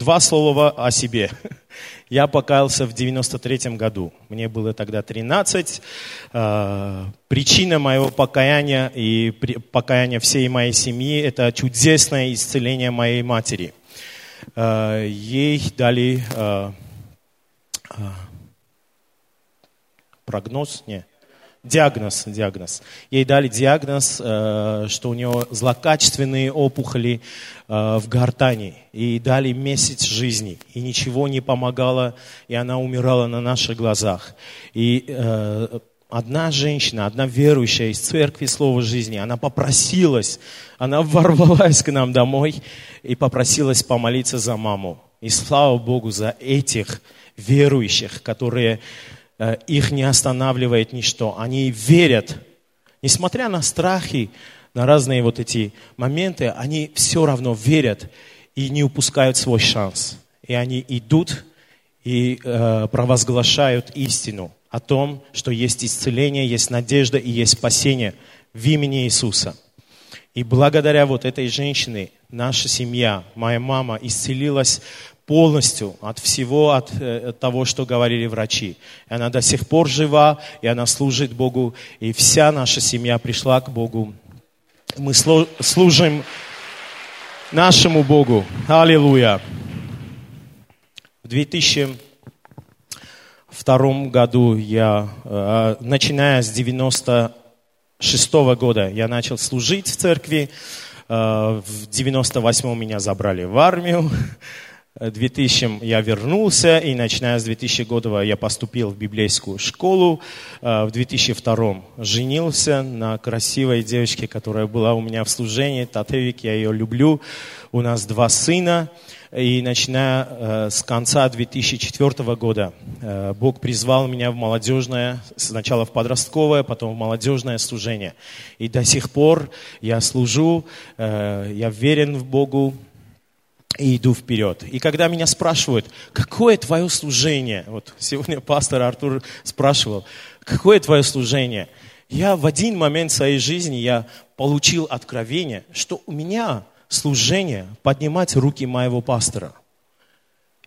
два слова о себе. Я покаялся в 93 году. Мне было тогда 13. А, причина моего покаяния и покаяния всей моей семьи – это чудесное исцеление моей матери. А, ей дали а, прогноз, не, диагноз, диагноз. Ей дали диагноз, э, что у нее злокачественные опухоли э, в гортани. И дали месяц жизни. И ничего не помогало, и она умирала на наших глазах. И э, одна женщина, одна верующая из церкви Слова Жизни, она попросилась, она ворвалась к нам домой и попросилась помолиться за маму. И слава Богу за этих верующих, которые их не останавливает ничто. Они верят, несмотря на страхи, на разные вот эти моменты, они все равно верят и не упускают свой шанс. И они идут и э, провозглашают истину о том, что есть исцеление, есть надежда и есть спасение в имени Иисуса. И благодаря вот этой женщине наша семья, моя мама исцелилась полностью от всего, от, э, от того, что говорили врачи. И она до сих пор жива, и она служит Богу, и вся наша семья пришла к Богу. Мы служим нашему Богу. Аллилуйя. В 2002 году я, э, начиная с 96 года, я начал служить в церкви. Э, в 98 меня забрали в армию. 2000 я вернулся, и начиная с 2000 года я поступил в библейскую школу. Э, в 2002 женился на красивой девочке, которая была у меня в служении, Татевик, я ее люблю. У нас два сына. И начиная э, с конца 2004 года э, Бог призвал меня в молодежное, сначала в подростковое, потом в молодежное служение. И до сих пор я служу, я верен в Богу, и иду вперед. И когда меня спрашивают, какое твое служение, вот сегодня пастор Артур спрашивал, какое твое служение, я в один момент своей жизни я получил откровение, что у меня служение поднимать руки моего пастора.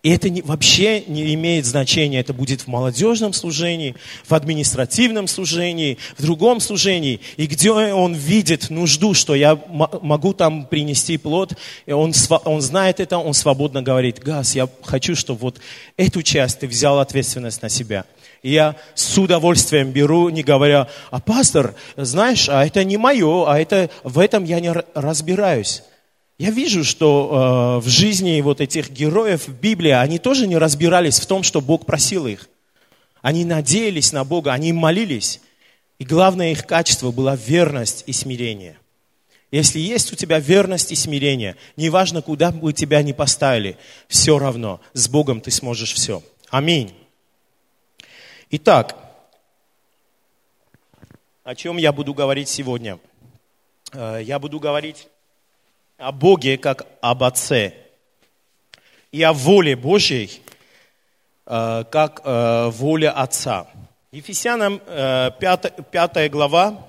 И это не, вообще не имеет значения, это будет в молодежном служении, в административном служении, в другом служении. И где он видит нужду, что я могу там принести плод, он, он знает это, он свободно говорит, Газ, я хочу, чтобы вот эту часть ты взял ответственность на себя. И я с удовольствием беру, не говоря, а пастор, знаешь, а это не мое, а это, в этом я не разбираюсь. Я вижу, что э, в жизни вот этих героев в Библии, они тоже не разбирались в том, что Бог просил их. Они надеялись на Бога, они молились. И главное их качество было верность и смирение. Если есть у тебя верность и смирение, неважно, куда бы тебя ни поставили, все равно, с Богом ты сможешь все. Аминь. Итак, о чем я буду говорить сегодня? Э, я буду говорить о Боге как об Отце и о воле Божьей э, как э, воля Отца. Ефесянам 5, э, 5 глава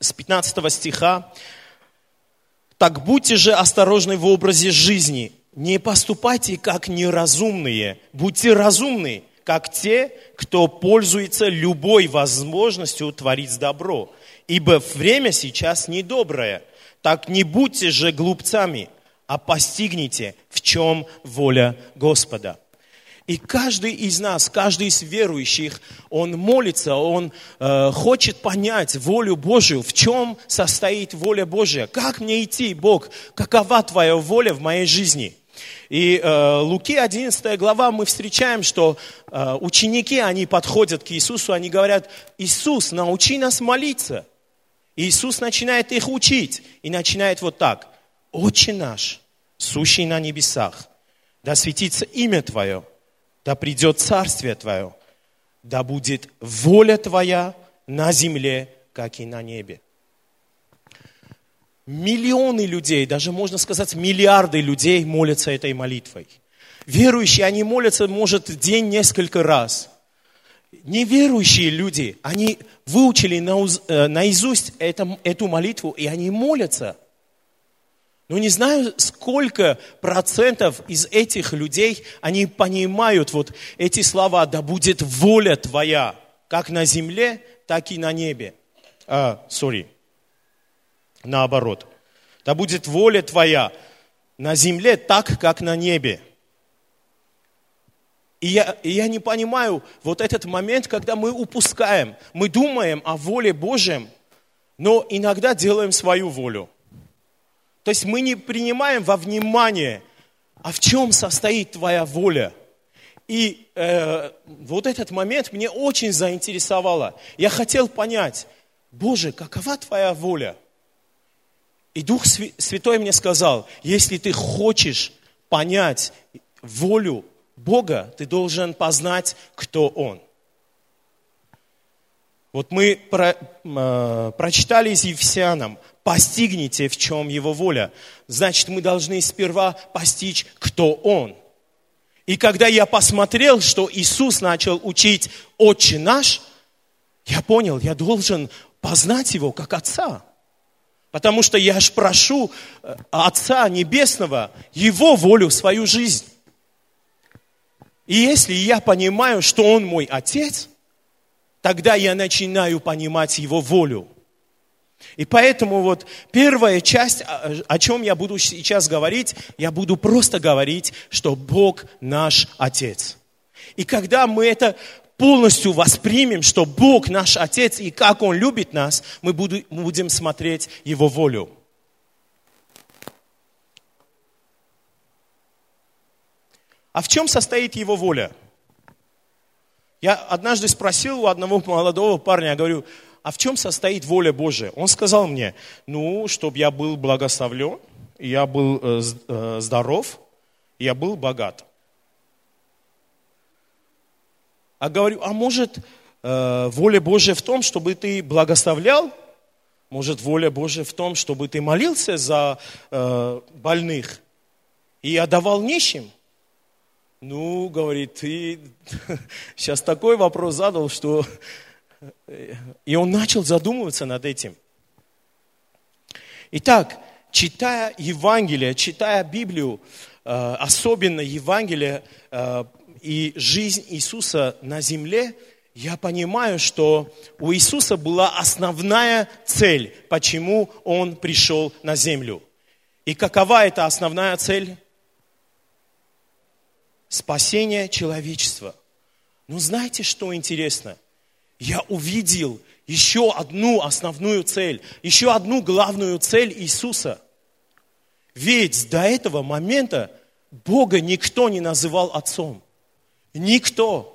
с 15 стиха. «Так будьте же осторожны в образе жизни, не поступайте как неразумные, будьте разумны, как те, кто пользуется любой возможностью творить добро, ибо время сейчас недоброе». Так не будьте же глупцами, а постигните, в чем воля Господа. И каждый из нас, каждый из верующих, он молится, он э, хочет понять волю Божию, в чем состоит воля Божья. Как мне идти, Бог? Какова твоя воля в моей жизни? И э, Луки 11 глава мы встречаем, что э, ученики, они подходят к Иисусу, они говорят, Иисус, научи нас молиться. Иисус начинает их учить и начинает вот так. Отче наш, сущий на небесах, да светится имя Твое, да придет царствие Твое, да будет воля Твоя на земле, как и на небе. Миллионы людей, даже можно сказать миллиарды людей молятся этой молитвой. Верующие, они молятся, может, день несколько раз – неверующие люди, они выучили э, наизусть эту молитву, и они молятся. Но не знаю, сколько процентов из этих людей, они понимают вот эти слова, да будет воля твоя, как на земле, так и на небе. А, sorry, наоборот. Да будет воля твоя на земле, так, как на небе. И я, и я не понимаю вот этот момент, когда мы упускаем, мы думаем о воле Божьем, но иногда делаем свою волю. То есть мы не принимаем во внимание, а в чем состоит твоя воля. И э, вот этот момент мне очень заинтересовало. Я хотел понять, Боже, какова твоя воля? И Дух Святой мне сказал, если ты хочешь понять волю Бога, ты должен познать, кто Он. Вот мы про, э, прочитали из Ефесянам, постигните, в чем Его воля. Значит, мы должны сперва постичь, кто Он. И когда я посмотрел, что Иисус начал учить «Отче наш», я понял, я должен познать Его как Отца. Потому что я ж прошу э, Отца Небесного Его волю в свою жизнь. И если я понимаю, что Он мой Отец – тогда я начинаю понимать Его волю. И поэтому вот первая часть, о чем я буду сейчас говорить, я буду просто говорить, что Бог наш Отец. И когда мы это полностью воспримем, что Бог наш Отец и как Он любит нас, мы будем смотреть Его волю. А в чем состоит Его воля? Я однажды спросил у одного молодого парня, я говорю, а в чем состоит воля Божия? Он сказал мне, ну, чтобы я был благословлен, я был э, э, здоров, я был богат. А говорю, а может э, воля Божия в том, чтобы ты благословлял? Может воля Божия в том, чтобы ты молился за больных и отдавал нищим? Ну, говорит, ты сейчас такой вопрос задал, что... И он начал задумываться над этим. Итак, читая Евангелие, читая Библию, э, особенно Евангелие э, и жизнь Иисуса на земле, я понимаю, что у Иисуса была основная цель, почему Он пришел на землю. И какова эта основная цель? Спасение человечества. Но знаете, что интересно? Я увидел еще одну основную цель, еще одну главную цель Иисуса. Ведь до этого момента Бога никто не называл Отцом. Никто.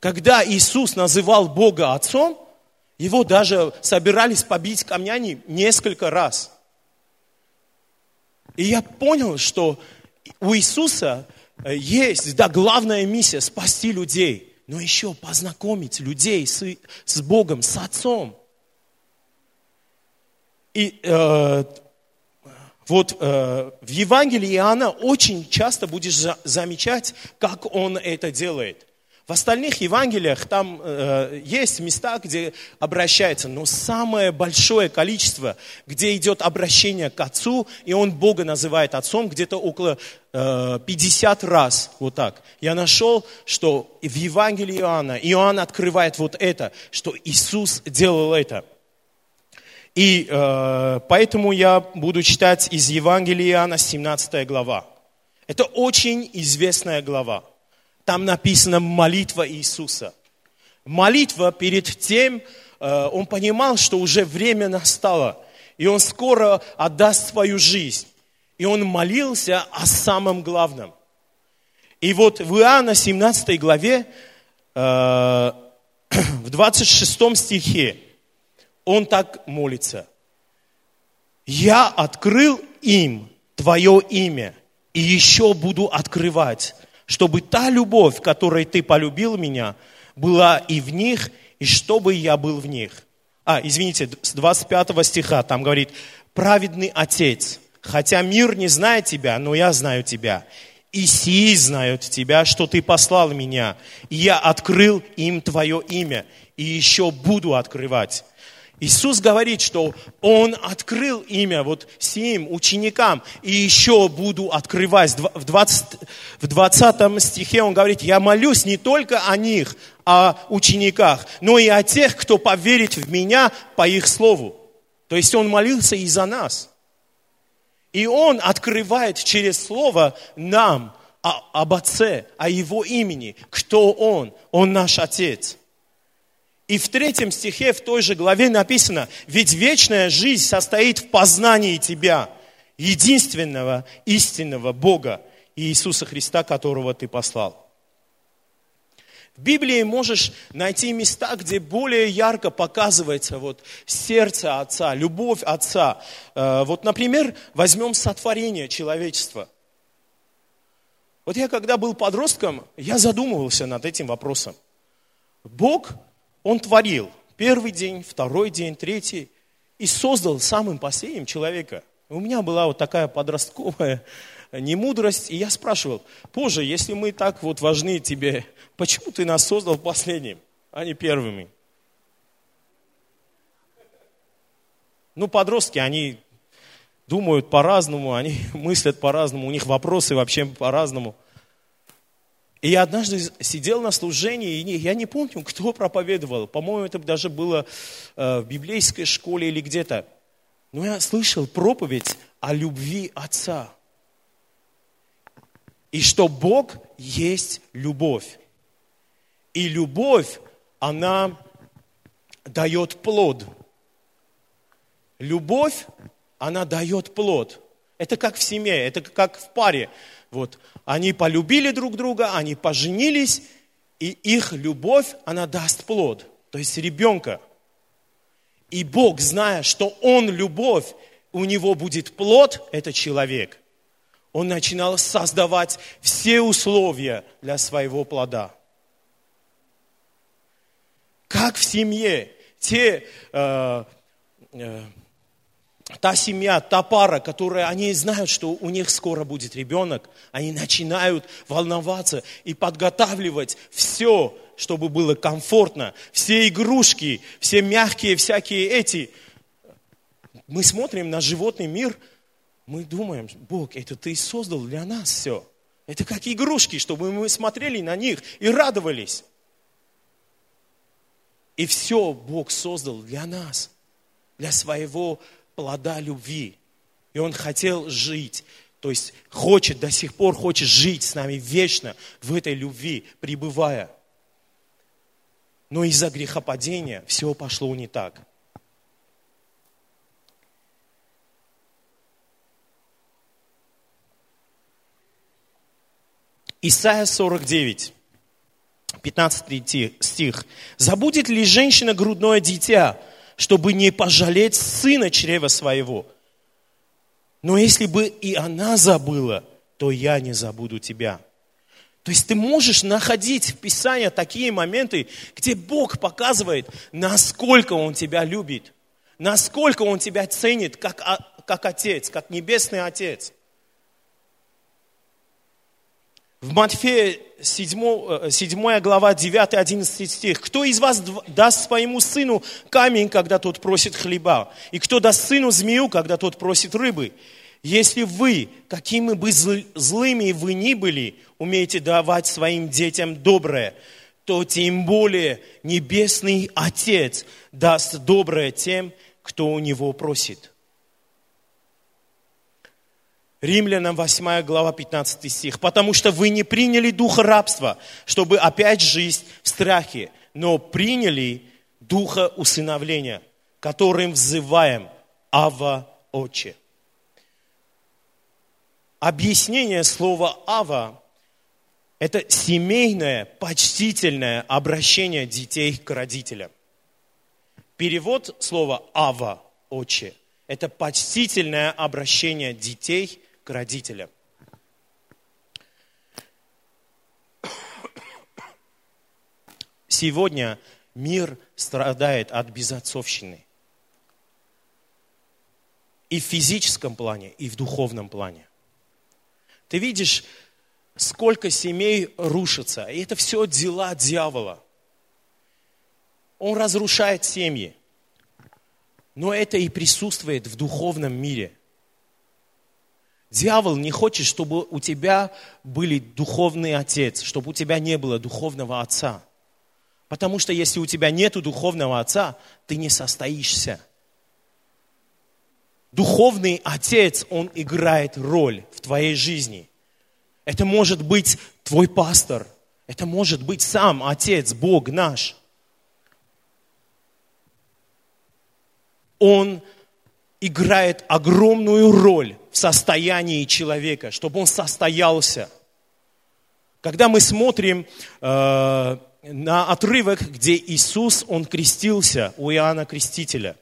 Когда Иисус называл Бога Отцом, его даже собирались побить камнями несколько раз. И я понял, что у Иисуса есть, да, главная миссия – спасти людей, но еще познакомить людей с, с Богом, с Отцом. И э, вот э, в Евангелии Иоанна очень часто будешь за, замечать, как он это делает – в остальных Евангелиях там э, есть места, где обращается, но самое большое количество, где идет обращение к Отцу, и он Бога называет Отцом, где-то около э, 50 раз, вот так. Я нашел, что в Евангелии Иоанна, Иоанн открывает вот это, что Иисус делал это. И э, поэтому я буду читать из Евангелия Иоанна 17 глава. Это очень известная глава. Там написано молитва Иисуса. Молитва перед тем, э, он понимал, что уже время настало, и он скоро отдаст свою жизнь. И он молился о самом главном. И вот в Иоанна 17 главе, э, в 26 стихе, он так молится. «Я открыл им Твое имя, и еще буду открывать, чтобы та любовь, которой ты полюбил меня, была и в них, и чтобы я был в них. А, извините, с 25 стиха там говорит, праведный Отец, хотя мир не знает тебя, но я знаю тебя. И сии знают тебя, что ты послал меня, и я открыл им твое имя, и еще буду открывать. Иисус говорит, что Он открыл имя вот сим ученикам, и еще буду открывать. В 20, в 20 стихе Он говорит, я молюсь не только о них, о учениках, но и о тех, кто поверит в Меня по их слову. То есть Он молился и за нас. И Он открывает через Слово нам об Отце, о Его имени, кто Он. Он наш Отец. И в третьем стихе, в той же главе написано, ведь вечная жизнь состоит в познании Тебя, единственного истинного Бога, Иисуса Христа, которого Ты послал. В Библии можешь найти места, где более ярко показывается вот сердце Отца, любовь Отца. Э, вот, например, возьмем сотворение человечества. Вот я когда был подростком, я задумывался над этим вопросом. Бог он творил первый день, второй день, третий, и создал самым последним человека. У меня была вот такая подростковая немудрость, и я спрашивал, позже, если мы так вот важны тебе, почему ты нас создал последним, а не первыми? Ну, подростки, они думают по-разному, они мыслят по-разному, у них вопросы вообще по-разному. И я однажды сидел на служении, и я не помню, кто проповедовал. По-моему, это даже было э, в библейской школе или где-то. Но я слышал проповедь о любви Отца. И что Бог есть любовь. И любовь, она дает плод. Любовь, она дает плод. Это как в семье, это как в паре. Вот. Они полюбили друг друга, они поженились, и их любовь, она даст плод, то есть ребенка. И Бог, зная, что Он любовь, у него будет плод, это человек. Он начинал создавать все условия для своего плода. Как в семье те э, э, та семья, та пара, которая, они знают, что у них скоро будет ребенок, они начинают волноваться и подготавливать все, чтобы было комфортно. Все игрушки, все мягкие всякие эти. Мы смотрим на животный мир, мы думаем, Бог, это ты создал для нас все. Это как игрушки, чтобы мы смотрели на них и радовались. И все Бог создал для нас, для своего плода любви. И Он хотел жить, то есть хочет, до сих пор хочет жить с нами вечно в этой любви, пребывая. Но из-за грехопадения все пошло не так. Исайя 49, 15 стих. «Забудет ли женщина грудное дитя, чтобы не пожалеть сына чрева своего. Но если бы и она забыла, то я не забуду тебя. То есть ты можешь находить в Писании такие моменты, где Бог показывает, насколько Он тебя любит, насколько Он тебя ценит как, как Отец, как Небесный Отец. В Матфея 7, 7 э, глава 9-11 стих. «Кто из вас даст своему сыну камень, когда тот просит хлеба? И кто даст сыну змею, когда тот просит рыбы? Если вы, какими бы злыми вы ни были, умеете давать своим детям доброе, то тем более Небесный Отец даст доброе тем, кто у Него просит». Римлянам 8 глава 15 стих. «Потому что вы не приняли духа рабства, чтобы опять жить в страхе, но приняли духа усыновления, которым взываем Ава Отче». Объяснение слова «Ава» – это семейное, почтительное обращение детей к родителям. Перевод слова «Ава» – «Отче» – это почтительное обращение детей к родителям. Сегодня мир страдает от безотцовщины. И в физическом плане, и в духовном плане. Ты видишь, сколько семей рушится. И это все дела дьявола. Он разрушает семьи. но это и присутствует в духовном мире. Дьявол не хочет, чтобы у тебя были духовный отец, чтобы у тебя не было духовного отца. Потому что если у тебя нет духовного отца, ты не состоишься. Духовный отец, он играет роль в твоей жизни. Это может быть твой пастор, это может быть сам Отец, Бог наш. Он играет огромную роль в состоянии человека, чтобы он состоялся. Когда мы смотрим э, на отрывок, где Иисус, он крестился у Иоанна Крестителя,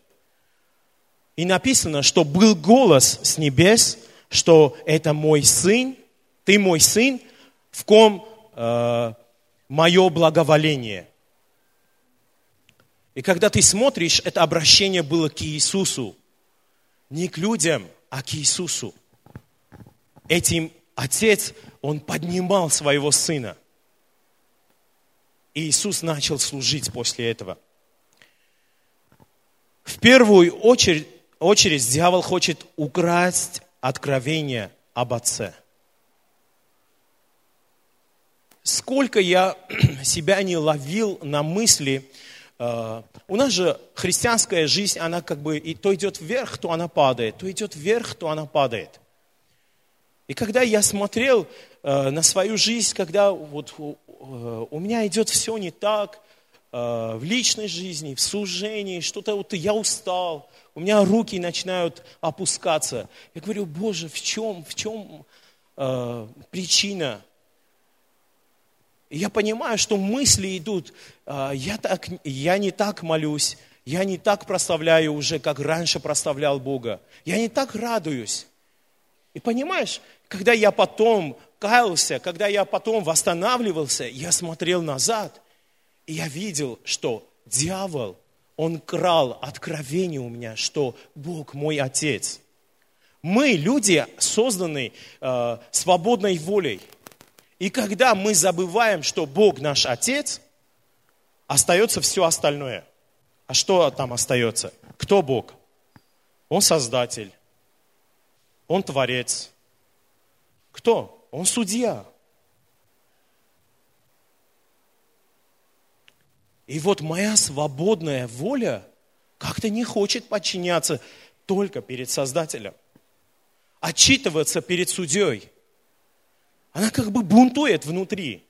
и написано, что был голос с небес, что это мой сын, ты мой сын, в ком э, мое благоволение. И когда ты смотришь, это обращение было к Иисусу. Не к людям, а к Иисусу. Этим отец, он поднимал своего сына. И Иисус начал служить после этого. В первую очередь, очередь дьявол хочет украсть откровение об Отце. Сколько я себя не ловил на мысли, у нас же христианская жизнь, она как бы и то идет вверх, то она падает, то идет вверх, то она падает. И когда я смотрел э, на свою жизнь, когда вот э, у меня идет все не так, в личной жизни, в служении, что-то вот я устал, у меня руки начинают опускаться. Я говорю, Боже, в чем, в чем э, причина? Я понимаю, что мысли идут, «А, я, так, я не так молюсь, я не так прославляю уже, как раньше прославлял Бога. Я не так радуюсь. И понимаешь, когда я потом каялся, когда я потом восстанавливался, я смотрел назад, и я видел, что дьявол, он крал откровение у меня, что Бог мой Отец. Мы, люди, созданы э, свободной волей. И когда мы забываем, что Бог наш Отец, остается все остальное. А что там остается? Кто Бог? Он Создатель. Он Творец. Кто? Он судья. И вот моя свободная воля как-то не хочет подчиняться только перед Создателем. Отчитываться перед судьей она как бы бунтует внутри.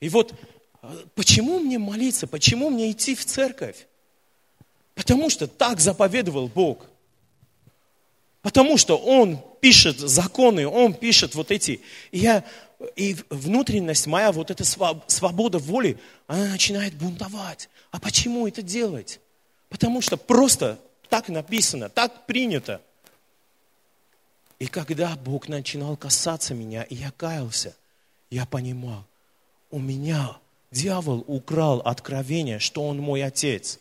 И вот а, почему мне молиться, почему мне идти в церковь? Потому что так заповедовал Бог. Потому что Он пишет законы, Он пишет вот эти. И, я, и внутренность моя, вот эта свобода воли, она начинает бунтовать. А почему это делать? Потому что просто так написано, так принято. И когда Бог начинал касаться меня, и я каялся, я понимал, у меня дьявол украл откровение, что он мой отец.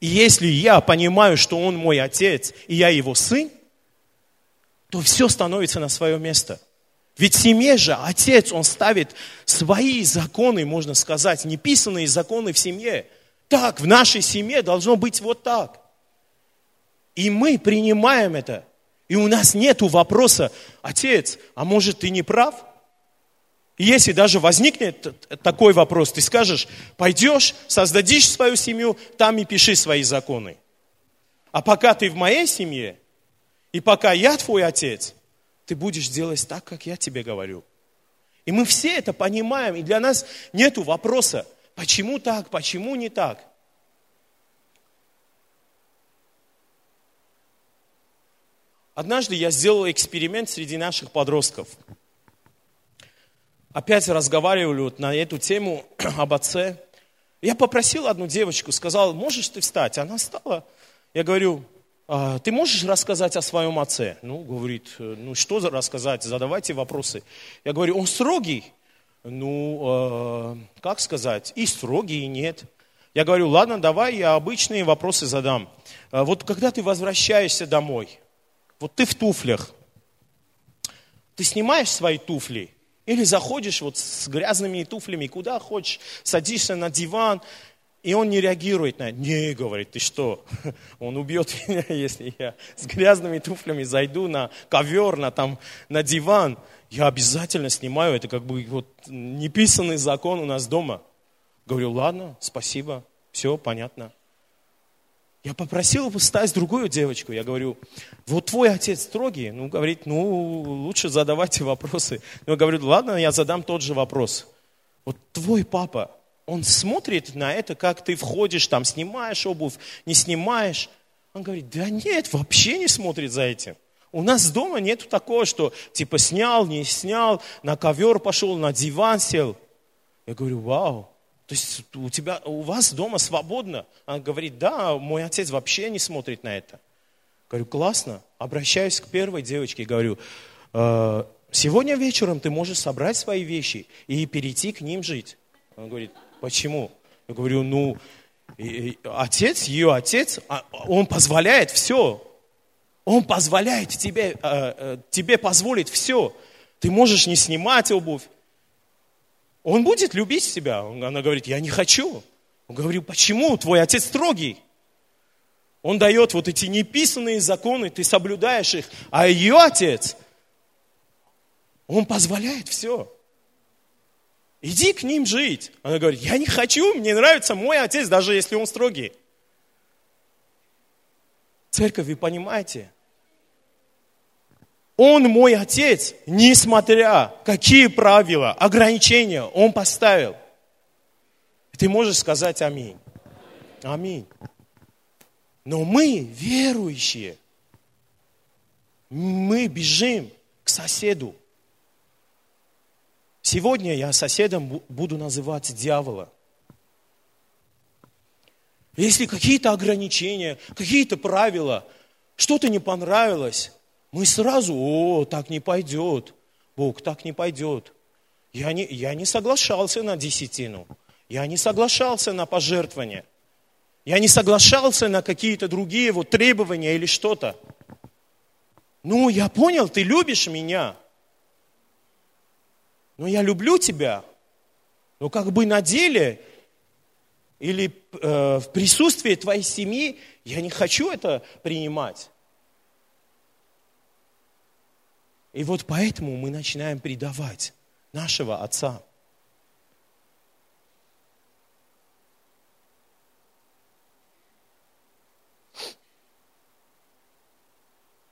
И если я понимаю, что он мой отец, и я его сын, то все становится на свое место. Ведь в семье же отец, он ставит свои законы, можно сказать, неписанные законы в семье. Так, в нашей семье должно быть вот так. И мы принимаем это. И у нас нет вопроса, отец, а может ты не прав? И если даже возникнет такой вопрос, ты скажешь, пойдешь, создадишь свою семью, там и пиши свои законы. А пока ты в моей семье, и пока я твой отец, ты будешь делать так, как я тебе говорю. И мы все это понимаем, и для нас нет вопроса, почему так, почему не так. Однажды я сделал эксперимент среди наших подростков. Опять разговаривали вот на эту тему об отце. Я попросил одну девочку, сказал, можешь ты встать? Она встала. Я говорю, а, ты можешь рассказать о своем отце? Ну, говорит, ну что рассказать, задавайте вопросы. Я говорю, он строгий? Ну, э, как сказать, и строгий, и нет. Я говорю, ладно, давай я обычные вопросы задам. А вот когда ты возвращаешься домой, вот ты в туфлях. Ты снимаешь свои туфли или заходишь вот с грязными туфлями, куда хочешь, садишься на диван И он не реагирует на это. Не, говорит, ты что? Он убьет меня, если я с грязными туфлями зайду на ковер, на, там, на диван. Я обязательно снимаю. Это как бы вот неписанный закон у нас дома. Говорю, ладно, спасибо, все понятно. Я попросил стать другую девочку. Я говорю, вот твой отец строгий. Ну, говорит, ну, лучше задавайте вопросы. Ну, я говорю, ладно, я задам тот же вопрос. Вот твой папа, он смотрит на это, как ты входишь, там, снимаешь обувь, не снимаешь. Он говорит, да нет, вообще не смотрит за этим. У нас дома нету такого, что типа снял, не снял, на ковер пошел, на диван сел. Я говорю, вау, то есть у, тебя, у вас дома свободно. Она говорит, да, мой отец вообще не смотрит на это. Говорю, классно. Обращаюсь к первой девочке и говорю, «Э, сегодня вечером ты можешь собрать свои вещи и перейти к ним жить. Она говорит, Почему? Я говорю, ну, отец, ее отец, а, он позволяет все. Он позволяет тебе, э, э, тебе позволить все. Ты можешь не снимать обувь. Он будет любить тебя. Она говорит, я не хочу. Он говорит, почему? Твой отец строгий. Он дает вот эти неписанные законы, ты соблюдаешь их. А ее отец, он позволяет все. Иди к ним жить. Она говорит, я не хочу, мне нравится мой отец, даже если он строгий. Церковь, вы понимаете? Он мой отец, несмотря какие правила, ограничения он поставил. ты можешь сказать аминь. Аминь. Но мы, верующие, мы бежим к соседу. Сегодня я соседом буду называть дьявола. Если какие-то ограничения, какие-то правила, что-то не понравилось, мы сразу, о, так не пойдет, Бог, так не пойдет. Я не, я не соглашался на десятину, я не соглашался на пожертвование, я не соглашался на какие-то другие вот требования или что-то. Ну, я понял, ты любишь меня – но я люблю тебя, но как бы на деле или э, в присутствии твоей семьи я не хочу это принимать. И вот поэтому мы начинаем предавать нашего отца.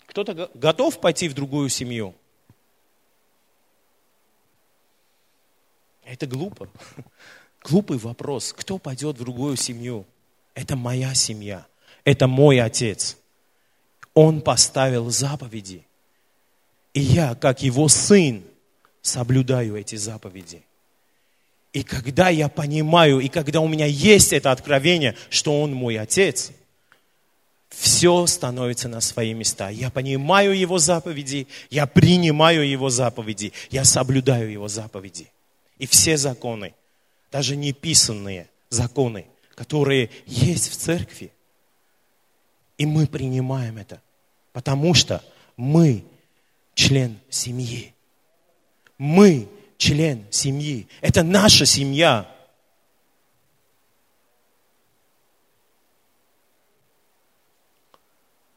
Кто-то готов пойти в другую семью? Это глупо. Глупый вопрос. Кто пойдет в другую семью? Это моя семья. Это мой отец. Он поставил заповеди. И я, как его сын, соблюдаю эти заповеди. И когда я понимаю, и когда у меня есть это откровение, что он мой отец, все становится на свои места. Я понимаю его заповеди, я принимаю его заповеди, я соблюдаю его заповеди и все законы, даже неписанные законы, которые есть в церкви. И мы принимаем это, потому что мы член семьи. Мы член семьи. Это наша семья.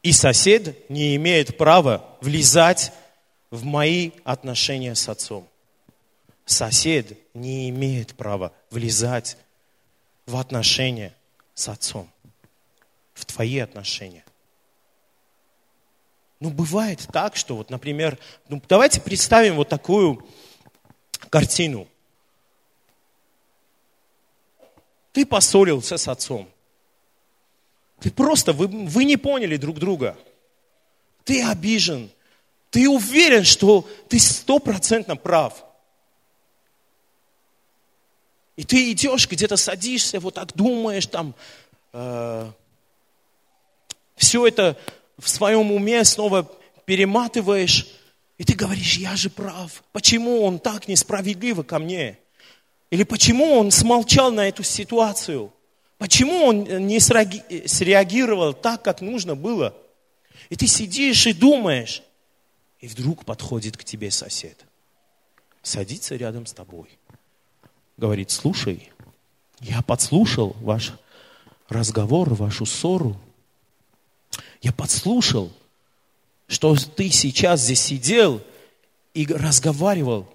И сосед не имеет права влезать в мои отношения с отцом сосед не имеет права влезать в отношения с отцом, в твои отношения. Ну, бывает так, что вот, например, ну, давайте представим вот такую картину. Ты поссорился с отцом. Ты просто, вы, вы не поняли друг друга. Ты обижен. Ты уверен, что ты стопроцентно прав. И ты идешь, где-то садишься, вот так думаешь, там, э, все это в своем уме снова перематываешь, и ты говоришь, я же прав. Почему он так несправедливо ко мне? Или почему он смолчал на эту ситуацию? Почему он не среагировал так, как нужно было? И ты сидишь и думаешь, и вдруг подходит к тебе сосед, садится рядом с тобой – говорит, слушай, я подслушал ваш разговор, вашу ссору. Я подслушал, что ты сейчас здесь сидел и разговаривал.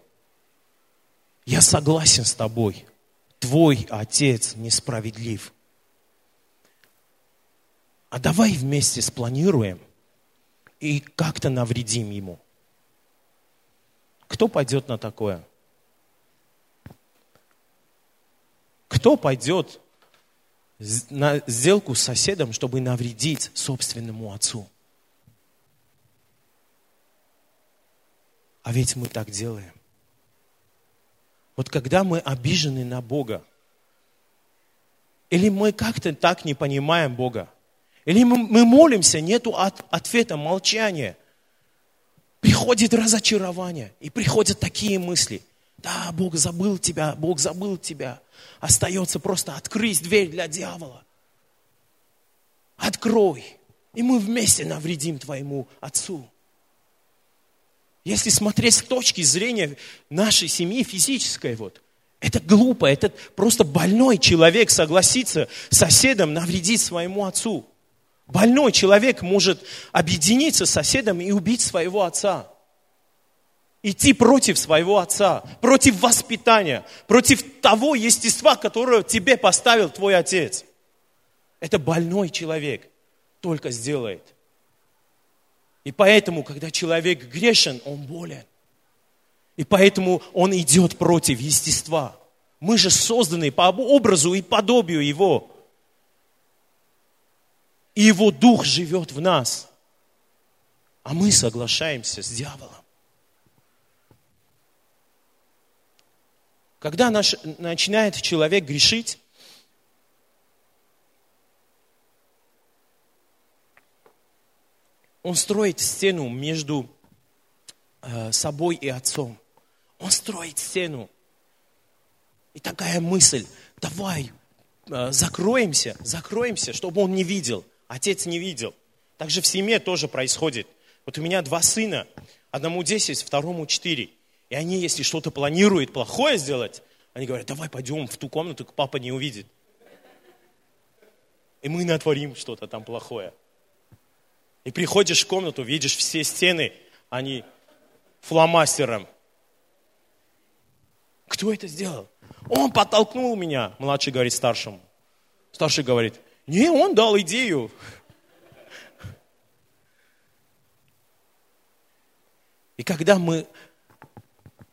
Я согласен с тобой. Твой отец несправедлив. А давай вместе спланируем и как-то навредим ему. Кто пойдет на такое? Кто пойдет на сделку с соседом, чтобы навредить собственному отцу? А ведь мы так делаем. Вот когда мы обижены на Бога, или мы как-то так не понимаем Бога, или мы, молимся, нету от, ответа, молчания, приходит разочарование, и приходят такие мысли. Да, Бог забыл тебя, Бог забыл тебя. Остается просто открыть дверь для дьявола. Открой, и мы вместе навредим твоему отцу. Если смотреть с точки зрения нашей семьи физической, вот, это глупо, это просто больной человек согласится с соседом навредить своему отцу. Больной человек может объединиться с соседом и убить своего отца. Идти против своего отца, против воспитания, против того естества, которое тебе поставил твой отец. Это больной человек только сделает. И поэтому, когда человек грешен, он болен. И поэтому он идет против естества. Мы же созданы по образу и подобию Его. И Его Дух живет в нас. А мы соглашаемся с дьяволом. Когда наш, начинает человек грешить, он строит стену между э, собой и отцом. Он строит стену. И такая мысль, давай э, закроемся, закроемся, чтобы он не видел. Отец не видел. Так же в семье тоже происходит. Вот у меня два сына, одному 10, второму 4. И они, если что-то планируют плохое сделать, они говорят, давай пойдем в ту комнату, папа не увидит. И мы натворим что-то там плохое. И приходишь в комнату, видишь все стены, они фломастером. Кто это сделал? Он подтолкнул меня, младший говорит старшему. Старший говорит, не, он дал идею. И когда мы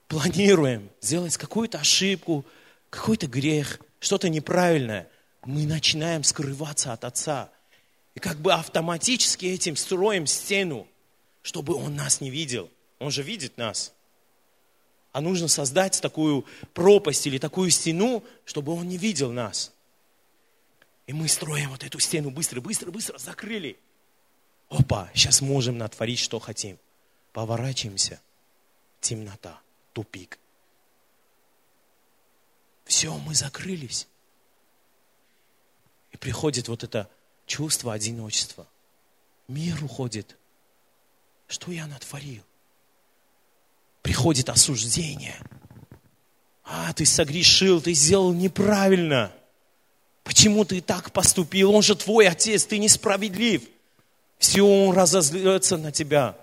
планируем сделать какую-то ошибку, какой-то грех, что-то неправильное, мы начинаем скрываться от Отца. И как бы автоматически этим строим стену, чтобы Он нас не видел. Он же видит нас. А нужно создать такую пропасть или такую стену, чтобы Он не видел нас. И мы строим вот эту стену быстро, быстро, быстро, закрыли. Опа, сейчас можем натворить, что хотим. Поворачиваемся. Темнота, тупик. Все, мы закрылись. И приходит вот это чувство одиночества. Мир уходит. Что я натворил? Приходит осуждение. А, ты согрешил, ты сделал неправильно. Почему ты так поступил? Он же твой отец, ты несправедлив. Все, он разозлится на тебя.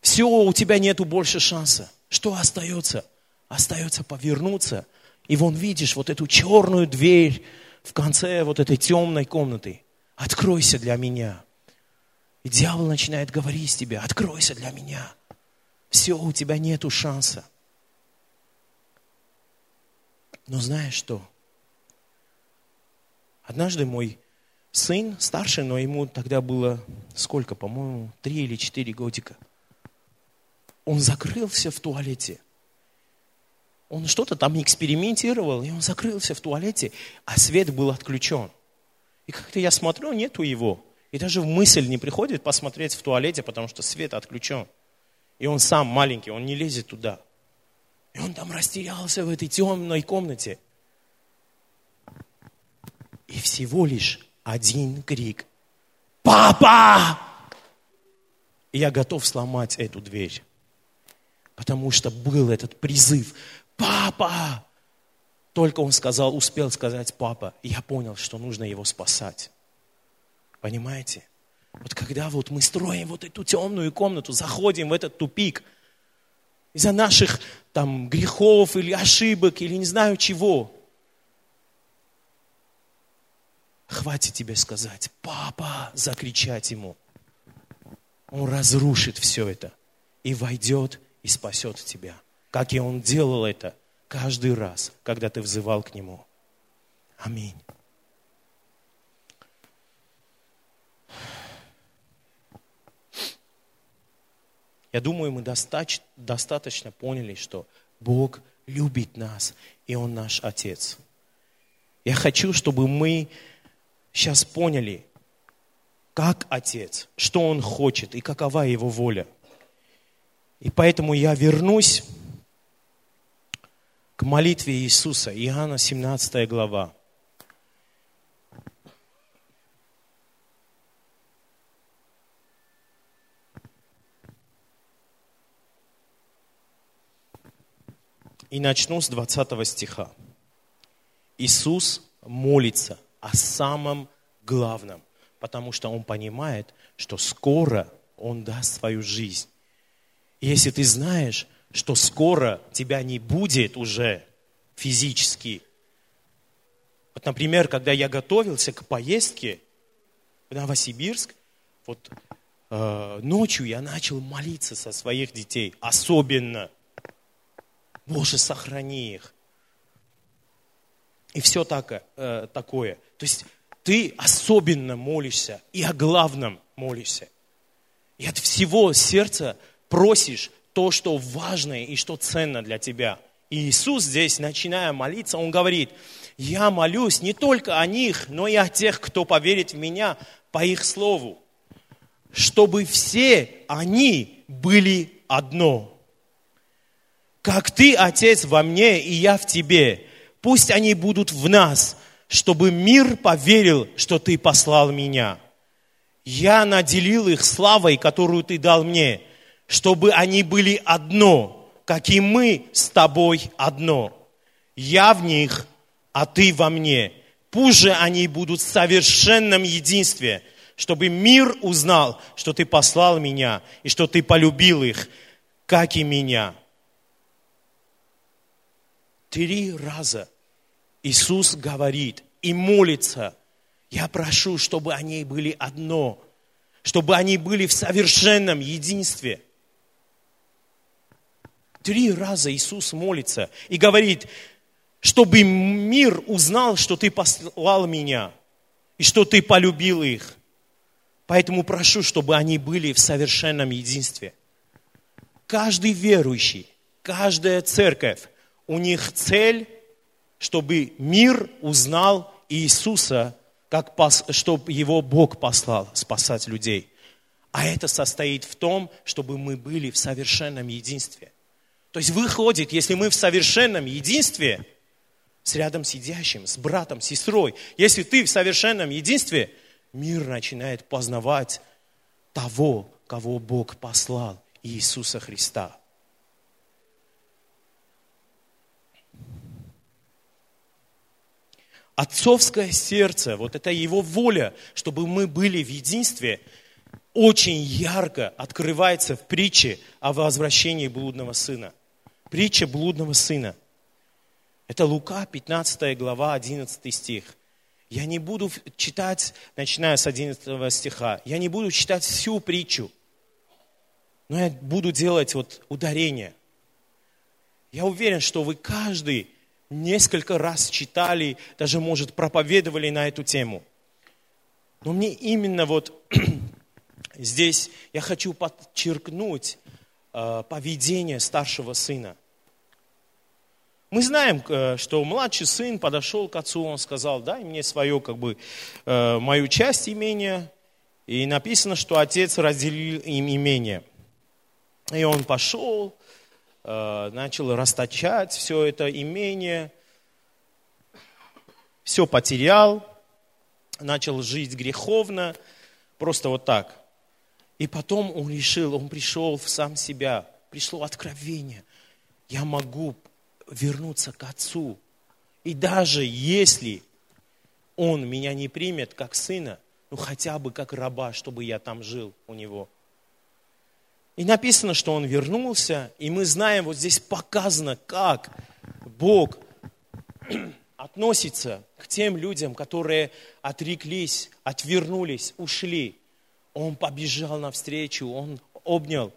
Все, у тебя нету больше шанса. Что остается? Остается повернуться. И вон видишь вот эту черную дверь в конце вот этой темной комнаты откройся для меня. И дьявол начинает говорить тебе, откройся для меня. Все, у тебя нету шанса. Но знаешь что? Однажды мой сын, старший, но ему тогда было сколько, по-моему, три или четыре годика. Он закрылся в туалете. Он что-то там экспериментировал, и он закрылся в туалете, а свет был отключен. И как-то я смотрю, нету его. И даже в мысль не приходит посмотреть в туалете, потому что свет отключен. И он сам маленький, он не лезет туда. И он там растерялся в этой темной комнате. И всего лишь один крик. Папа! И я готов сломать эту дверь. Потому что был этот призыв. Папа! только он сказал, успел сказать папа, я понял, что нужно его спасать. Понимаете? Вот когда вот мы строим вот эту темную комнату, заходим в этот тупик, из-за наших там грехов или ошибок, или не знаю чего, хватит тебе сказать, папа, закричать ему. Он разрушит все это и войдет и спасет тебя. Как и он делал это каждый раз, когда ты взывал к нему. Аминь. Я думаю, мы достаточно, поняли, что Бог любит нас, и Он наш Отец. Я хочу, чтобы мы сейчас поняли, как Отец, что Он хочет и какова Его воля. И поэтому я вернусь к молитве Иисуса, Иоанна 17 глава. И начну с 20 стиха. Иисус молится о самом главном, потому что Он понимает, что скоро Он даст свою жизнь. И если ты знаешь, что скоро тебя не будет уже физически, вот, например, когда я готовился к поездке в Новосибирск, вот э, ночью я начал молиться со своих детей, особенно – Боже, сохрани их. И все так, э, такое. То есть ты особенно молишься и о главном молишься. И от всего сердца просишь то, что важное и что ценно для тебя. И Иисус здесь, начиная молиться, Он говорит, я молюсь не только о них, но и о тех, кто поверит в Меня по их слову, чтобы все они были одно как ты, Отец, во мне, и я в тебе. Пусть они будут в нас, чтобы мир поверил, что ты послал меня. Я наделил их славой, которую ты дал мне, чтобы они были одно, как и мы с тобой одно. Я в них, а ты во мне. Пусть же они будут в совершенном единстве, чтобы мир узнал, что ты послал меня и что ты полюбил их, как и меня. Три раза Иисус говорит и молится, я прошу, чтобы они были одно, чтобы они были в совершенном единстве. Три раза Иисус молится и говорит, чтобы мир узнал, что ты послал меня и что ты полюбил их. Поэтому прошу, чтобы они были в совершенном единстве. Каждый верующий, каждая церковь у них цель, чтобы мир узнал Иисуса, как пос, чтобы его Бог послал спасать людей. А это состоит в том, чтобы мы были в совершенном единстве. То есть выходит, если мы в совершенном единстве с рядом сидящим, с братом, сестрой, если ты в совершенном единстве, мир начинает познавать того, кого Бог послал, Иисуса Христа. отцовское сердце, вот это его воля, чтобы мы были в единстве, очень ярко открывается в притче о возвращении блудного сына. Притча блудного сына. Это Лука, 15 глава, 11 стих. Я не буду читать, начиная с 11 стиха, я не буду читать всю притчу, но я буду делать вот ударение. Я уверен, что вы каждый несколько раз читали, даже, может, проповедовали на эту тему. Но мне именно вот здесь я хочу подчеркнуть поведение старшего сына. Мы знаем, э, что младший сын подошел к отцу, он сказал, дай мне свою, как бы, э, мою часть имения. И написано, что отец разделил им имение. И он пошел, Э, начал расточать все это имение, все потерял, начал жить греховно, просто вот так. И потом он решил, он пришел в сам себя, пришло откровение. Я могу вернуться к Отцу. И даже если он меня не примет как сына, ну хотя бы как раба, чтобы я там жил у него. И написано, что он вернулся, и мы знаем, вот здесь показано, как Бог относится к тем людям, которые отреклись, отвернулись, ушли. Он побежал навстречу, он обнял,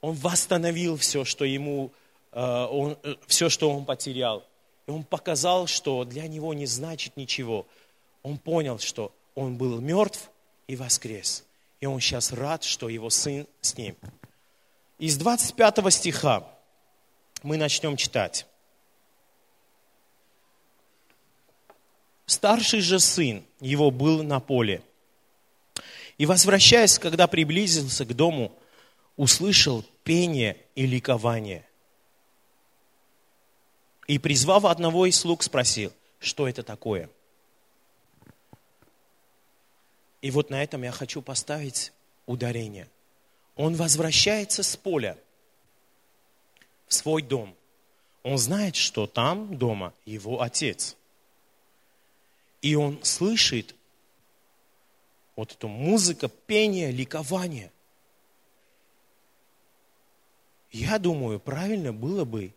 он восстановил все, что ему, э, он, э, все, что он потерял. И он показал, что для него не значит ничего. Он понял, что он был мертв и воскрес. И он сейчас рад, что его сын с ним. Из 25 стиха мы начнем читать. Старший же сын его был на поле. И, возвращаясь, когда приблизился к дому, услышал пение и ликование. И, призвав одного из слуг, спросил, что это такое. И вот на этом я хочу поставить ударение. Он возвращается с поля в свой дом. Он знает, что там дома его отец – и он слышит вот эту музыку, пение, ликование. Я думаю, правильно было бы,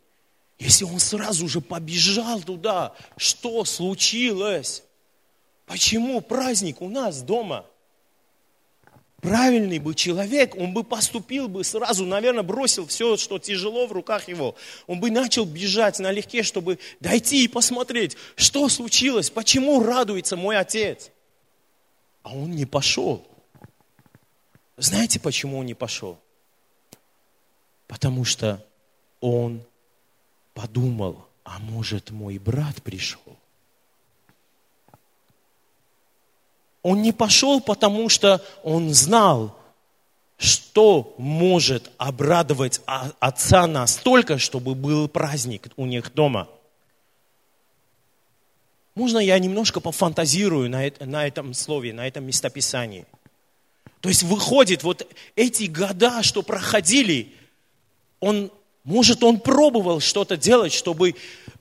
если он сразу же побежал туда, что случилось? Почему праздник у нас дома? правильный бы человек, он бы поступил бы сразу, наверное, бросил все, что тяжело в руках его. Он бы начал бежать налегке, чтобы дойти и посмотреть, что случилось, почему радуется мой отец. А он не пошел. Знаете, почему он не пошел? Потому что он подумал, а может мой брат пришел? Он не пошел, потому что он знал, что может обрадовать отца настолько, чтобы был праздник у них дома. Можно я немножко пофантазирую на, на этом слове, на этом местописании? То есть выходит, вот эти года, что проходили, он, может, он пробовал что-то делать, чтобы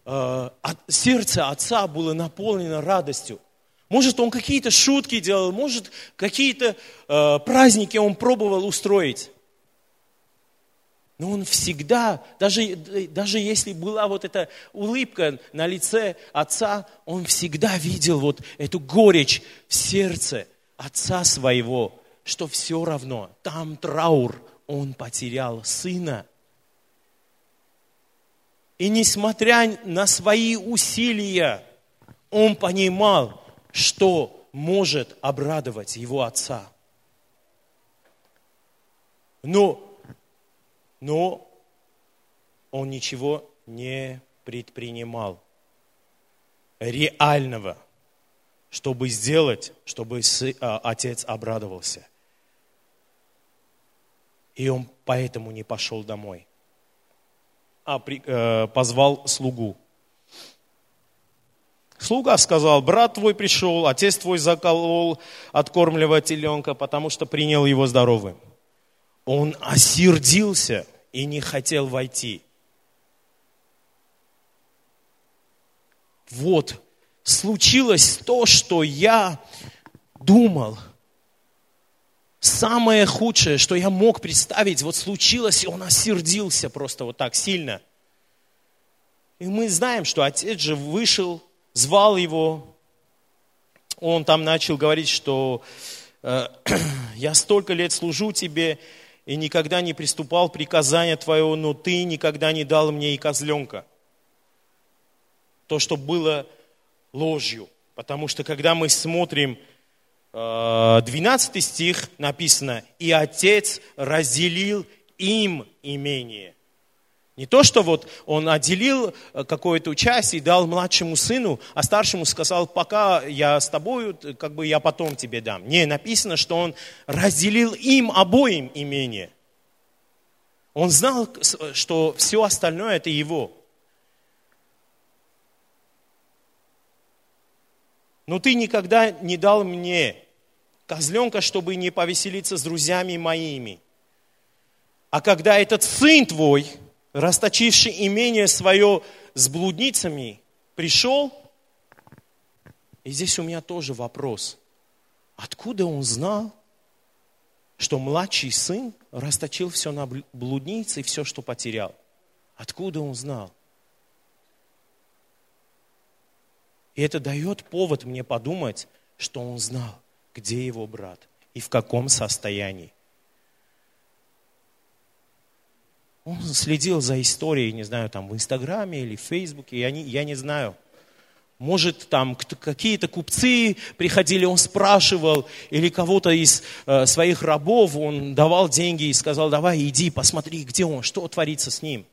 э, сердце отца было наполнено радостью. Может, он какие-то шутки делал, может, какие-то э, праздники он пробовал устроить. Но он всегда, даже, даже если была вот эта улыбка на лице отца, он всегда видел вот эту горечь в сердце отца своего, что все равно, там траур, он потерял сына. И несмотря на свои усилия, он понимал, что может обрадовать его отца. Но, но он ничего не предпринимал реального, чтобы сделать, чтобы а, отец обрадовался. И он поэтому не пошел домой, а э, позвал слугу. Слуга сказал, брат твой пришел, отец твой заколол, откормливая теленка, потому что принял его здоровым. Он осердился и не хотел войти. Вот, случилось то, что я думал. Самое худшее, что я мог представить, вот случилось, и он осердился просто вот так сильно. И мы знаем, что отец же вышел звал его, он там начал говорить, что э, я столько лет служу тебе и никогда не приступал приказания твоего, но ты никогда не дал мне и козленка. То, что было ложью. Потому что когда мы смотрим 12 э, стих, написано, и отец разделил им имение. Не то, что вот он отделил э, какое-то участие и дал младшему сыну, а старшему сказал, пока я с тобой, как бы я потом тебе дам. Не, написано, что он разделил им обоим имение. Он знал, что все остальное это его. Но ты никогда не дал мне козленка, чтобы не повеселиться с друзьями моими. А когда этот сын твой – расточивший имение свое с блудницами, пришел, И здесь у меня тоже вопрос. Откуда он знал, что младший сын расточил все на блуднице и все, что потерял? Откуда он знал? И это дает повод мне подумать, что он знал, где его брат и в каком состоянии. Он следил за историей, не знаю, там в Инстаграме или в Фейсбуке, я не, я не знаю. Может, там какие-то купцы приходили, он спрашивал, или кого-то из э, своих рабов, он давал деньги и сказал, давай, иди, посмотри, где он, что творится с ним.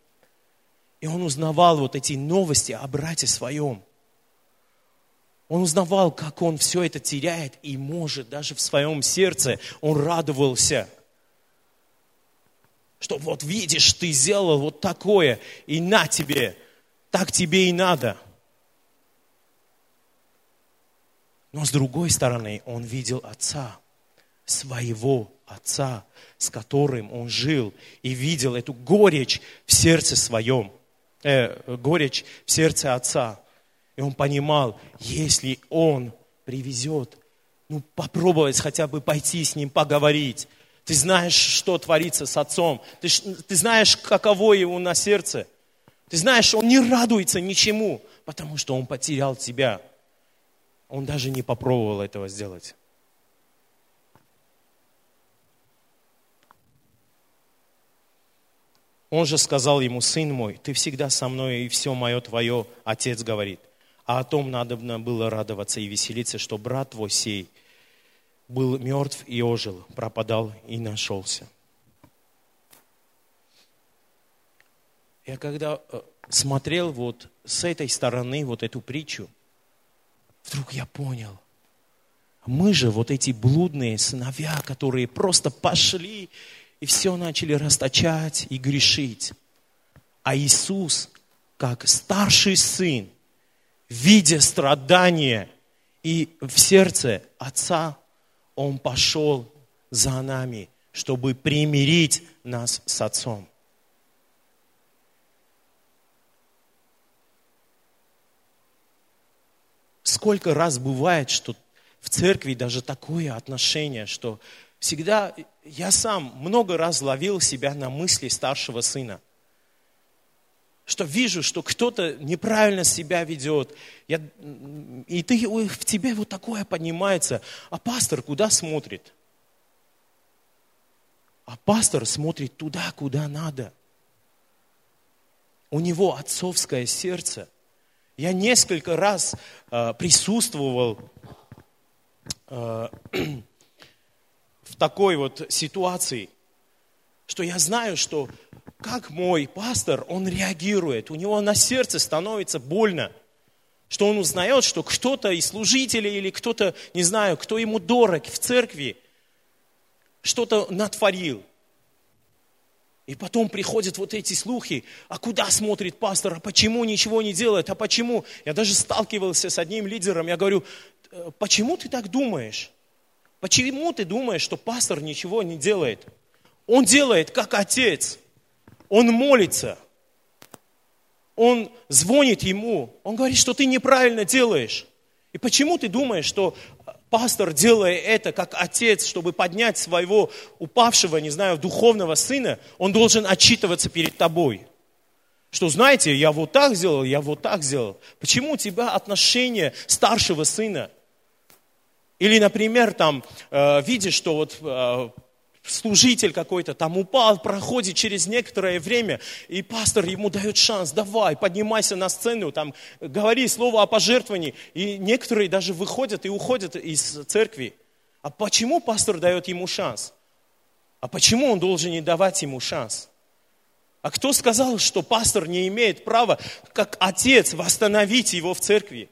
И он узнавал вот эти новости о брате своем. Он узнавал, как он все это теряет, и может даже в своем сердце он радовался, что вот видишь, ты сделал вот такое, и на тебе, так тебе и надо. Но с другой стороны, он видел отца, своего отца, с которым он жил, и видел эту горечь в сердце своем, э, горечь в сердце отца. И он понимал, если он привезет, ну попробовать хотя бы пойти с ним поговорить. Ты знаешь, что творится с отцом. Ты, ты знаешь, каково его на сердце. Ты знаешь, он не радуется ничему, потому что он потерял тебя. Он даже не попробовал этого сделать. Он же сказал ему, сын мой, ты всегда со мной, и все мое твое, отец говорит. А о том надо было радоваться и веселиться, что брат твой сей был мертв и ожил, пропадал и нашелся. Я когда э, смотрел вот с этой стороны вот эту притчу, вдруг я понял, мы же вот эти блудные сыновья, которые просто пошли и все начали расточать и грешить. А Иисус, как старший сын, видя страдания и в сердце Отца, Он пошел за нами, чтобы примирить нас с Отцом. Сколько раз бывает, что в церкви даже такое отношение, что всегда я сам много раз ловил себя на мысли старшего сына – что вижу, что кто-то неправильно себя ведет, я, и ты, в тебе вот такое поднимается, а пастор куда смотрит? А пастор смотрит туда, куда надо. У него отцовское сердце. Я несколько раз э, присутствовал э, в такой вот ситуации, что я знаю, что как мой пастор, он реагирует, у него на сердце становится больно, что он узнает, что кто-то из служителей или кто-то, не знаю, кто ему дорог в церкви, что-то натворил. И потом приходят вот эти слухи, а куда смотрит пастор, а почему ничего не делает, а почему? Я даже сталкивался с одним лидером, я говорю, «Э, почему ты так думаешь? Почему ты думаешь, что пастор ничего не делает? Он делает как отец – он молится, он звонит ему, он говорит, что ты неправильно делаешь. И почему ты думаешь, что пастор, делая это как отец, чтобы поднять своего упавшего, не знаю, духовного сына, он должен отчитываться перед тобой? Что, знаете, я вот так сделал, я вот так сделал. Почему у тебя отношение старшего сына? Или, например, там, э, видишь, что вот э, служитель какой-то там упал, проходит через некоторое время, и пастор ему дает шанс, давай, поднимайся на сцену, там, говори слово о пожертвовании. И некоторые даже выходят и уходят из церкви. А почему пастор дает ему шанс? А почему он должен не давать ему шанс? А кто сказал, что пастор не имеет права, как отец, восстановить его в церкви?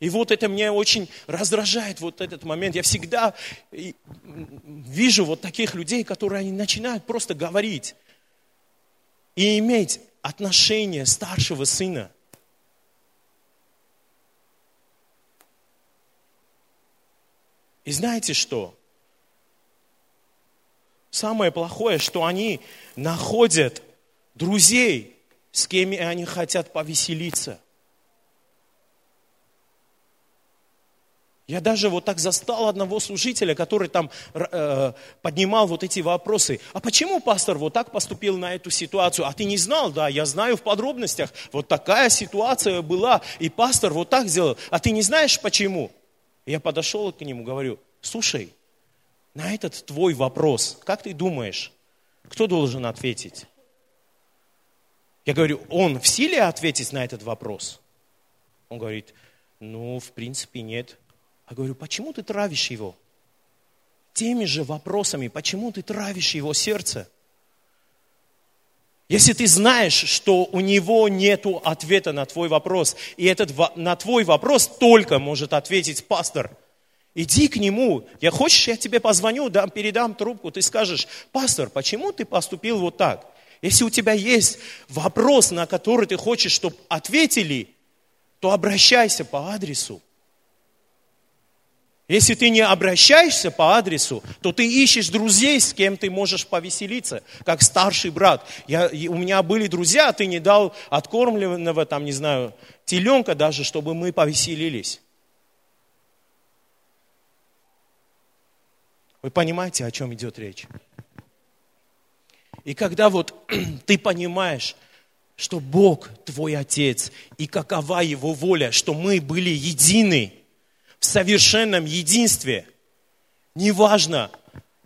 И вот это меня очень раздражает, вот этот момент. Я всегда вижу вот таких людей, которые они начинают просто говорить и иметь отношение старшего сына. И знаете что? Самое плохое, что они находят друзей, с кем они хотят повеселиться. Я даже вот так застал одного служителя, который там э, поднимал вот эти вопросы. А почему пастор вот так поступил на эту ситуацию? А ты не знал? Да, я знаю в подробностях. Вот такая ситуация была, и пастор вот так сделал. А ты не знаешь почему? Я подошел к нему, говорю, слушай, на этот твой вопрос, как ты думаешь, кто должен ответить? Я говорю, он в силе ответить на этот вопрос? Он говорит, ну, в принципе, нет. Я говорю, почему ты травишь его? Теми же вопросами, почему ты травишь его сердце? Если ты знаешь, что у него нет ответа на твой вопрос, и этот, на твой вопрос только может ответить пастор, иди к нему. Я хочешь, я тебе позвоню, дам, передам трубку, ты скажешь, пастор, почему ты поступил вот так? Если у тебя есть вопрос, на который ты хочешь, чтобы ответили, то обращайся по адресу. Если ты не обращаешься по адресу, то ты ищешь друзей, с кем ты можешь повеселиться, как старший брат. Я, у меня были друзья, ты не дал откормленного, там, не знаю, теленка даже, чтобы мы повеселились. Вы понимаете, о чем идет речь? И когда вот ты понимаешь, что Бог твой Отец, и какова Его воля, что мы были едины – в совершенном единстве. Неважно,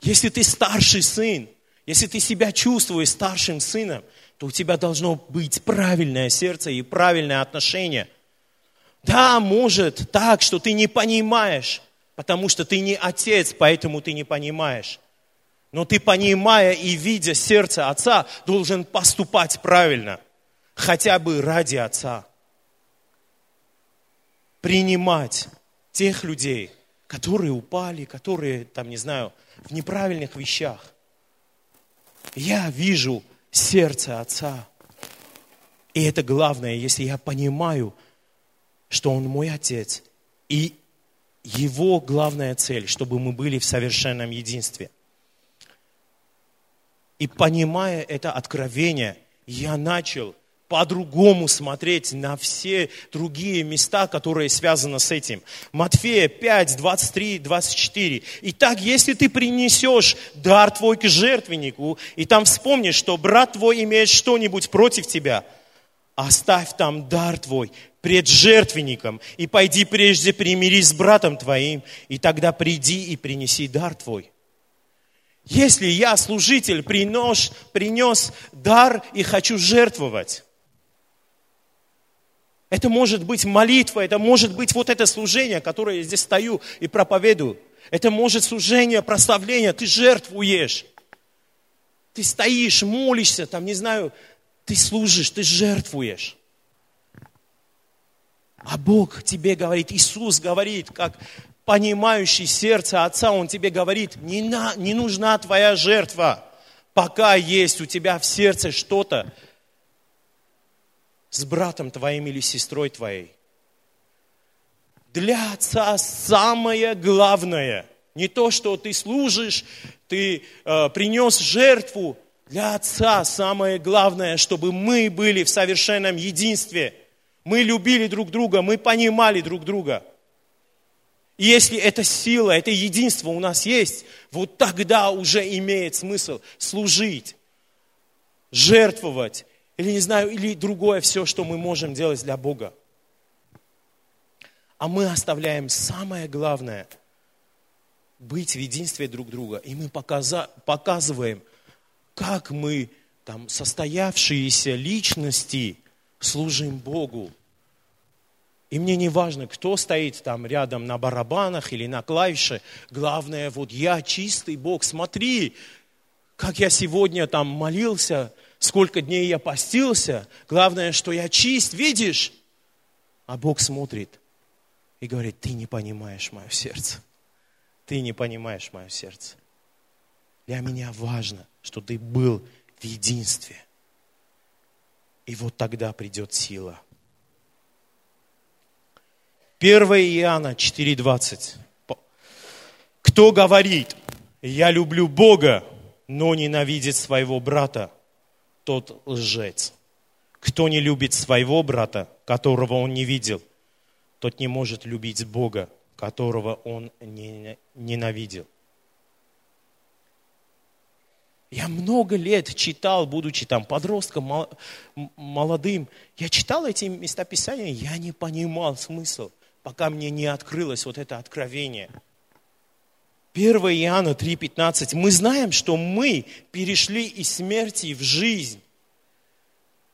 если ты старший сын, если ты себя чувствуешь старшим сыном, то у тебя должно быть правильное сердце и правильное отношение. Да, может так, что ты не понимаешь, потому что ты не отец, поэтому ты не понимаешь. Но ты, понимая и видя сердце отца, должен поступать правильно, хотя бы ради отца. Принимать тех людей, которые упали, которые, там, не знаю, в неправильных вещах. Я вижу сердце Отца. И это главное, если я понимаю, что Он мой Отец, и Его главная цель, чтобы мы были в совершенном единстве. И понимая это откровение, я начал по-другому смотреть на все другие места, которые связаны с этим. Матфея 5, 23, 24. Итак, если ты принесешь дар твой к жертвеннику, и там вспомнишь, что брат твой имеет что-нибудь против тебя, оставь там дар твой пред жертвенником, и пойди прежде примирись с братом твоим, и тогда приди и принеси дар твой. Если я, служитель, принес, принес дар и хочу жертвовать, это может быть молитва, это может быть вот это служение, которое я здесь стою и проповедую. Это может служение, прославление, ты жертвуешь. Ты стоишь, молишься, там, не знаю, ты служишь, ты жертвуешь. А Бог тебе говорит, Иисус говорит, как понимающий сердце Отца, Он тебе говорит, не, на, не нужна твоя жертва, пока есть у тебя в сердце что-то, с братом твоим или сестрой твоей. Для отца самое главное, не то, что ты служишь, ты э, принес жертву, для отца самое главное, чтобы мы были в совершенном единстве. Мы любили друг друга, мы понимали друг друга. И если эта сила, это единство у нас есть, вот тогда уже имеет смысл служить, жертвовать, или, не знаю, или другое все, что мы можем делать для Бога. А мы оставляем самое главное – быть в единстве друг друга. И мы показа, показываем, как мы, там, состоявшиеся личности, служим Богу. И мне не важно, кто стоит там рядом на барабанах или на клавише. Главное, вот я чистый Бог. Смотри, как я сегодня там молился – сколько дней я постился, главное, что я чист, видишь? А Бог смотрит и говорит, ты не понимаешь мое сердце. Ты не понимаешь мое сердце. Для меня важно, что ты был в единстве. И вот тогда придет сила. 1 Иоанна 4,20. Кто говорит, я люблю Бога, но ненавидит своего брата, тот лжец. Кто не любит своего брата, которого он не видел, тот не может любить Бога, которого он ненавидел. Я много лет читал, будучи там подростком, молодым, я читал эти местописания, я не понимал смысл, пока мне не открылось вот это откровение. 1 Иоанна 3,15. Мы знаем, что мы перешли из смерти в жизнь.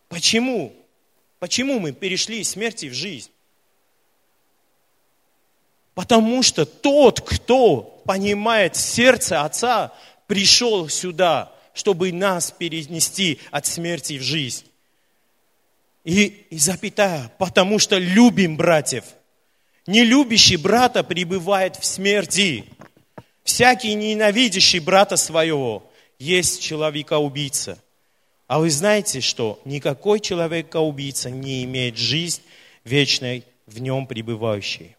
Почему? Почему мы перешли из смерти в жизнь? Потому что тот, кто понимает сердце Отца, пришел сюда, чтобы нас перенести от смерти в жизнь. И, и запятая, потому что любим братьев. Не любящий брата пребывает в смерти. Всякий ненавидящий брата своего есть человека-убийца. А вы знаете, что никакой человека-убийца не имеет жизнь вечной в нем пребывающей.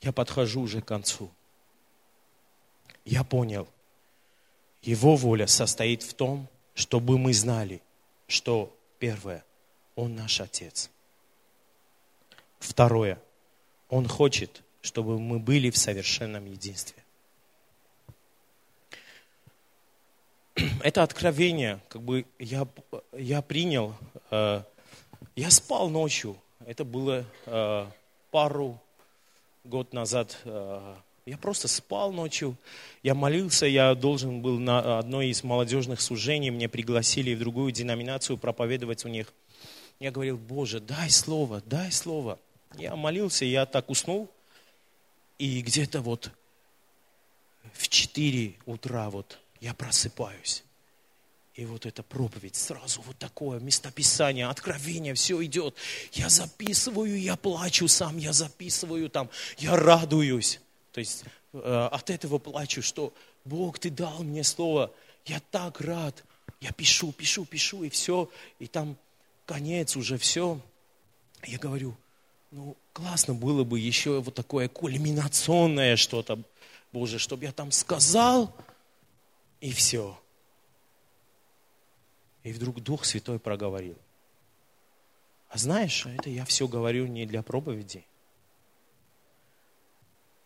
я подхожу уже к концу. Я понял, его воля состоит в том, чтобы мы знали, что первое, он наш Отец. Второе, он хочет, чтобы мы были в совершенном единстве. Это откровение, как бы я, я принял, э, я спал ночью, это было э, пару год назад э, я просто спал ночью, я молился, я должен был на одной из молодежных служений, мне пригласили в другую деноминацию проповедовать у них. Я говорил, Боже, дай слово, дай слово. Я молился, я так уснул, и где-то вот в 4 утра вот я просыпаюсь. И вот эта проповедь, сразу вот такое местописание, откровение, все идет. Я записываю, я плачу сам, я записываю там, я радуюсь. То есть э, от этого плачу, что Бог, Ты дал мне слово, я так рад. Я пишу, пишу, пишу, и все, и там конец уже, все. Я говорю, ну, классно было бы еще вот такое кульминационное что-то, Боже, чтобы я там сказал, и все. И вдруг Дух Святой проговорил. А знаешь, это я все говорю не для проповеди.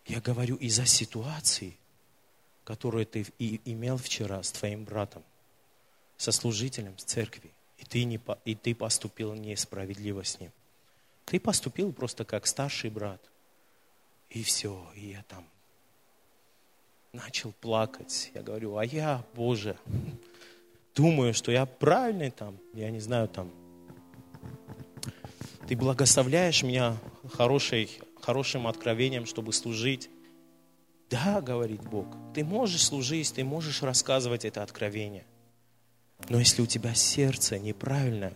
Я говорю из-за ситуации, которую ты и имел вчера с твоим братом, со служителем в церкви. И ты, не, и ты поступил несправедливо с ним. Ты поступил просто как старший брат. И все, и я там начал плакать. Я говорю, а я, Боже, думаю, что я правильный там, я не знаю, там, ты благословляешь меня хорошей, хорошим откровением, чтобы служить. Да, говорит Бог, ты можешь служить, ты можешь рассказывать это откровение. Но если у тебя сердце неправильное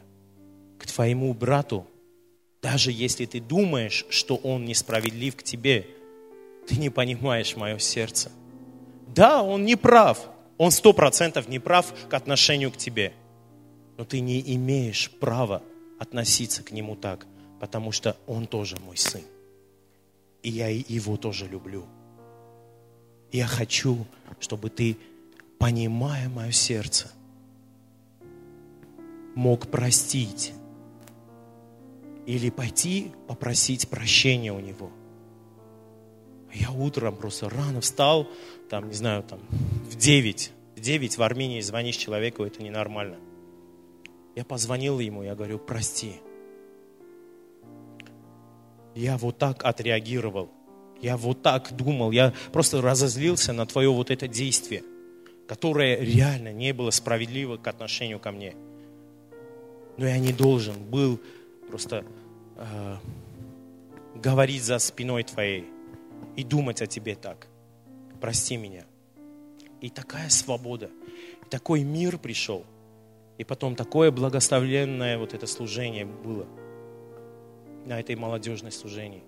к твоему брату, даже если ты думаешь, что он несправедлив к тебе, ты не понимаешь мое сердце. Да, он не прав, он сто процентов не прав к отношению к тебе. Но ты не имеешь права относиться к нему так, потому что он тоже мой сын. И я его тоже люблю. Я хочу, чтобы ты, понимая мое сердце, мог простить или пойти попросить прощения у него. Я утром просто рано встал, там, не знаю, там, в 9, в 9 в Армении звонишь человеку, это ненормально. Я позвонил ему, я говорю, прости. Я вот так отреагировал. Я вот так думал. Я просто разозлился на твое вот это действие, которое реально не было справедливо к отношению ко мне. Но я не должен был просто э, говорить за спиной твоей и думать о тебе так прости меня. И такая свобода, и такой мир пришел. И потом такое благословленное вот это служение было на этой молодежной служении.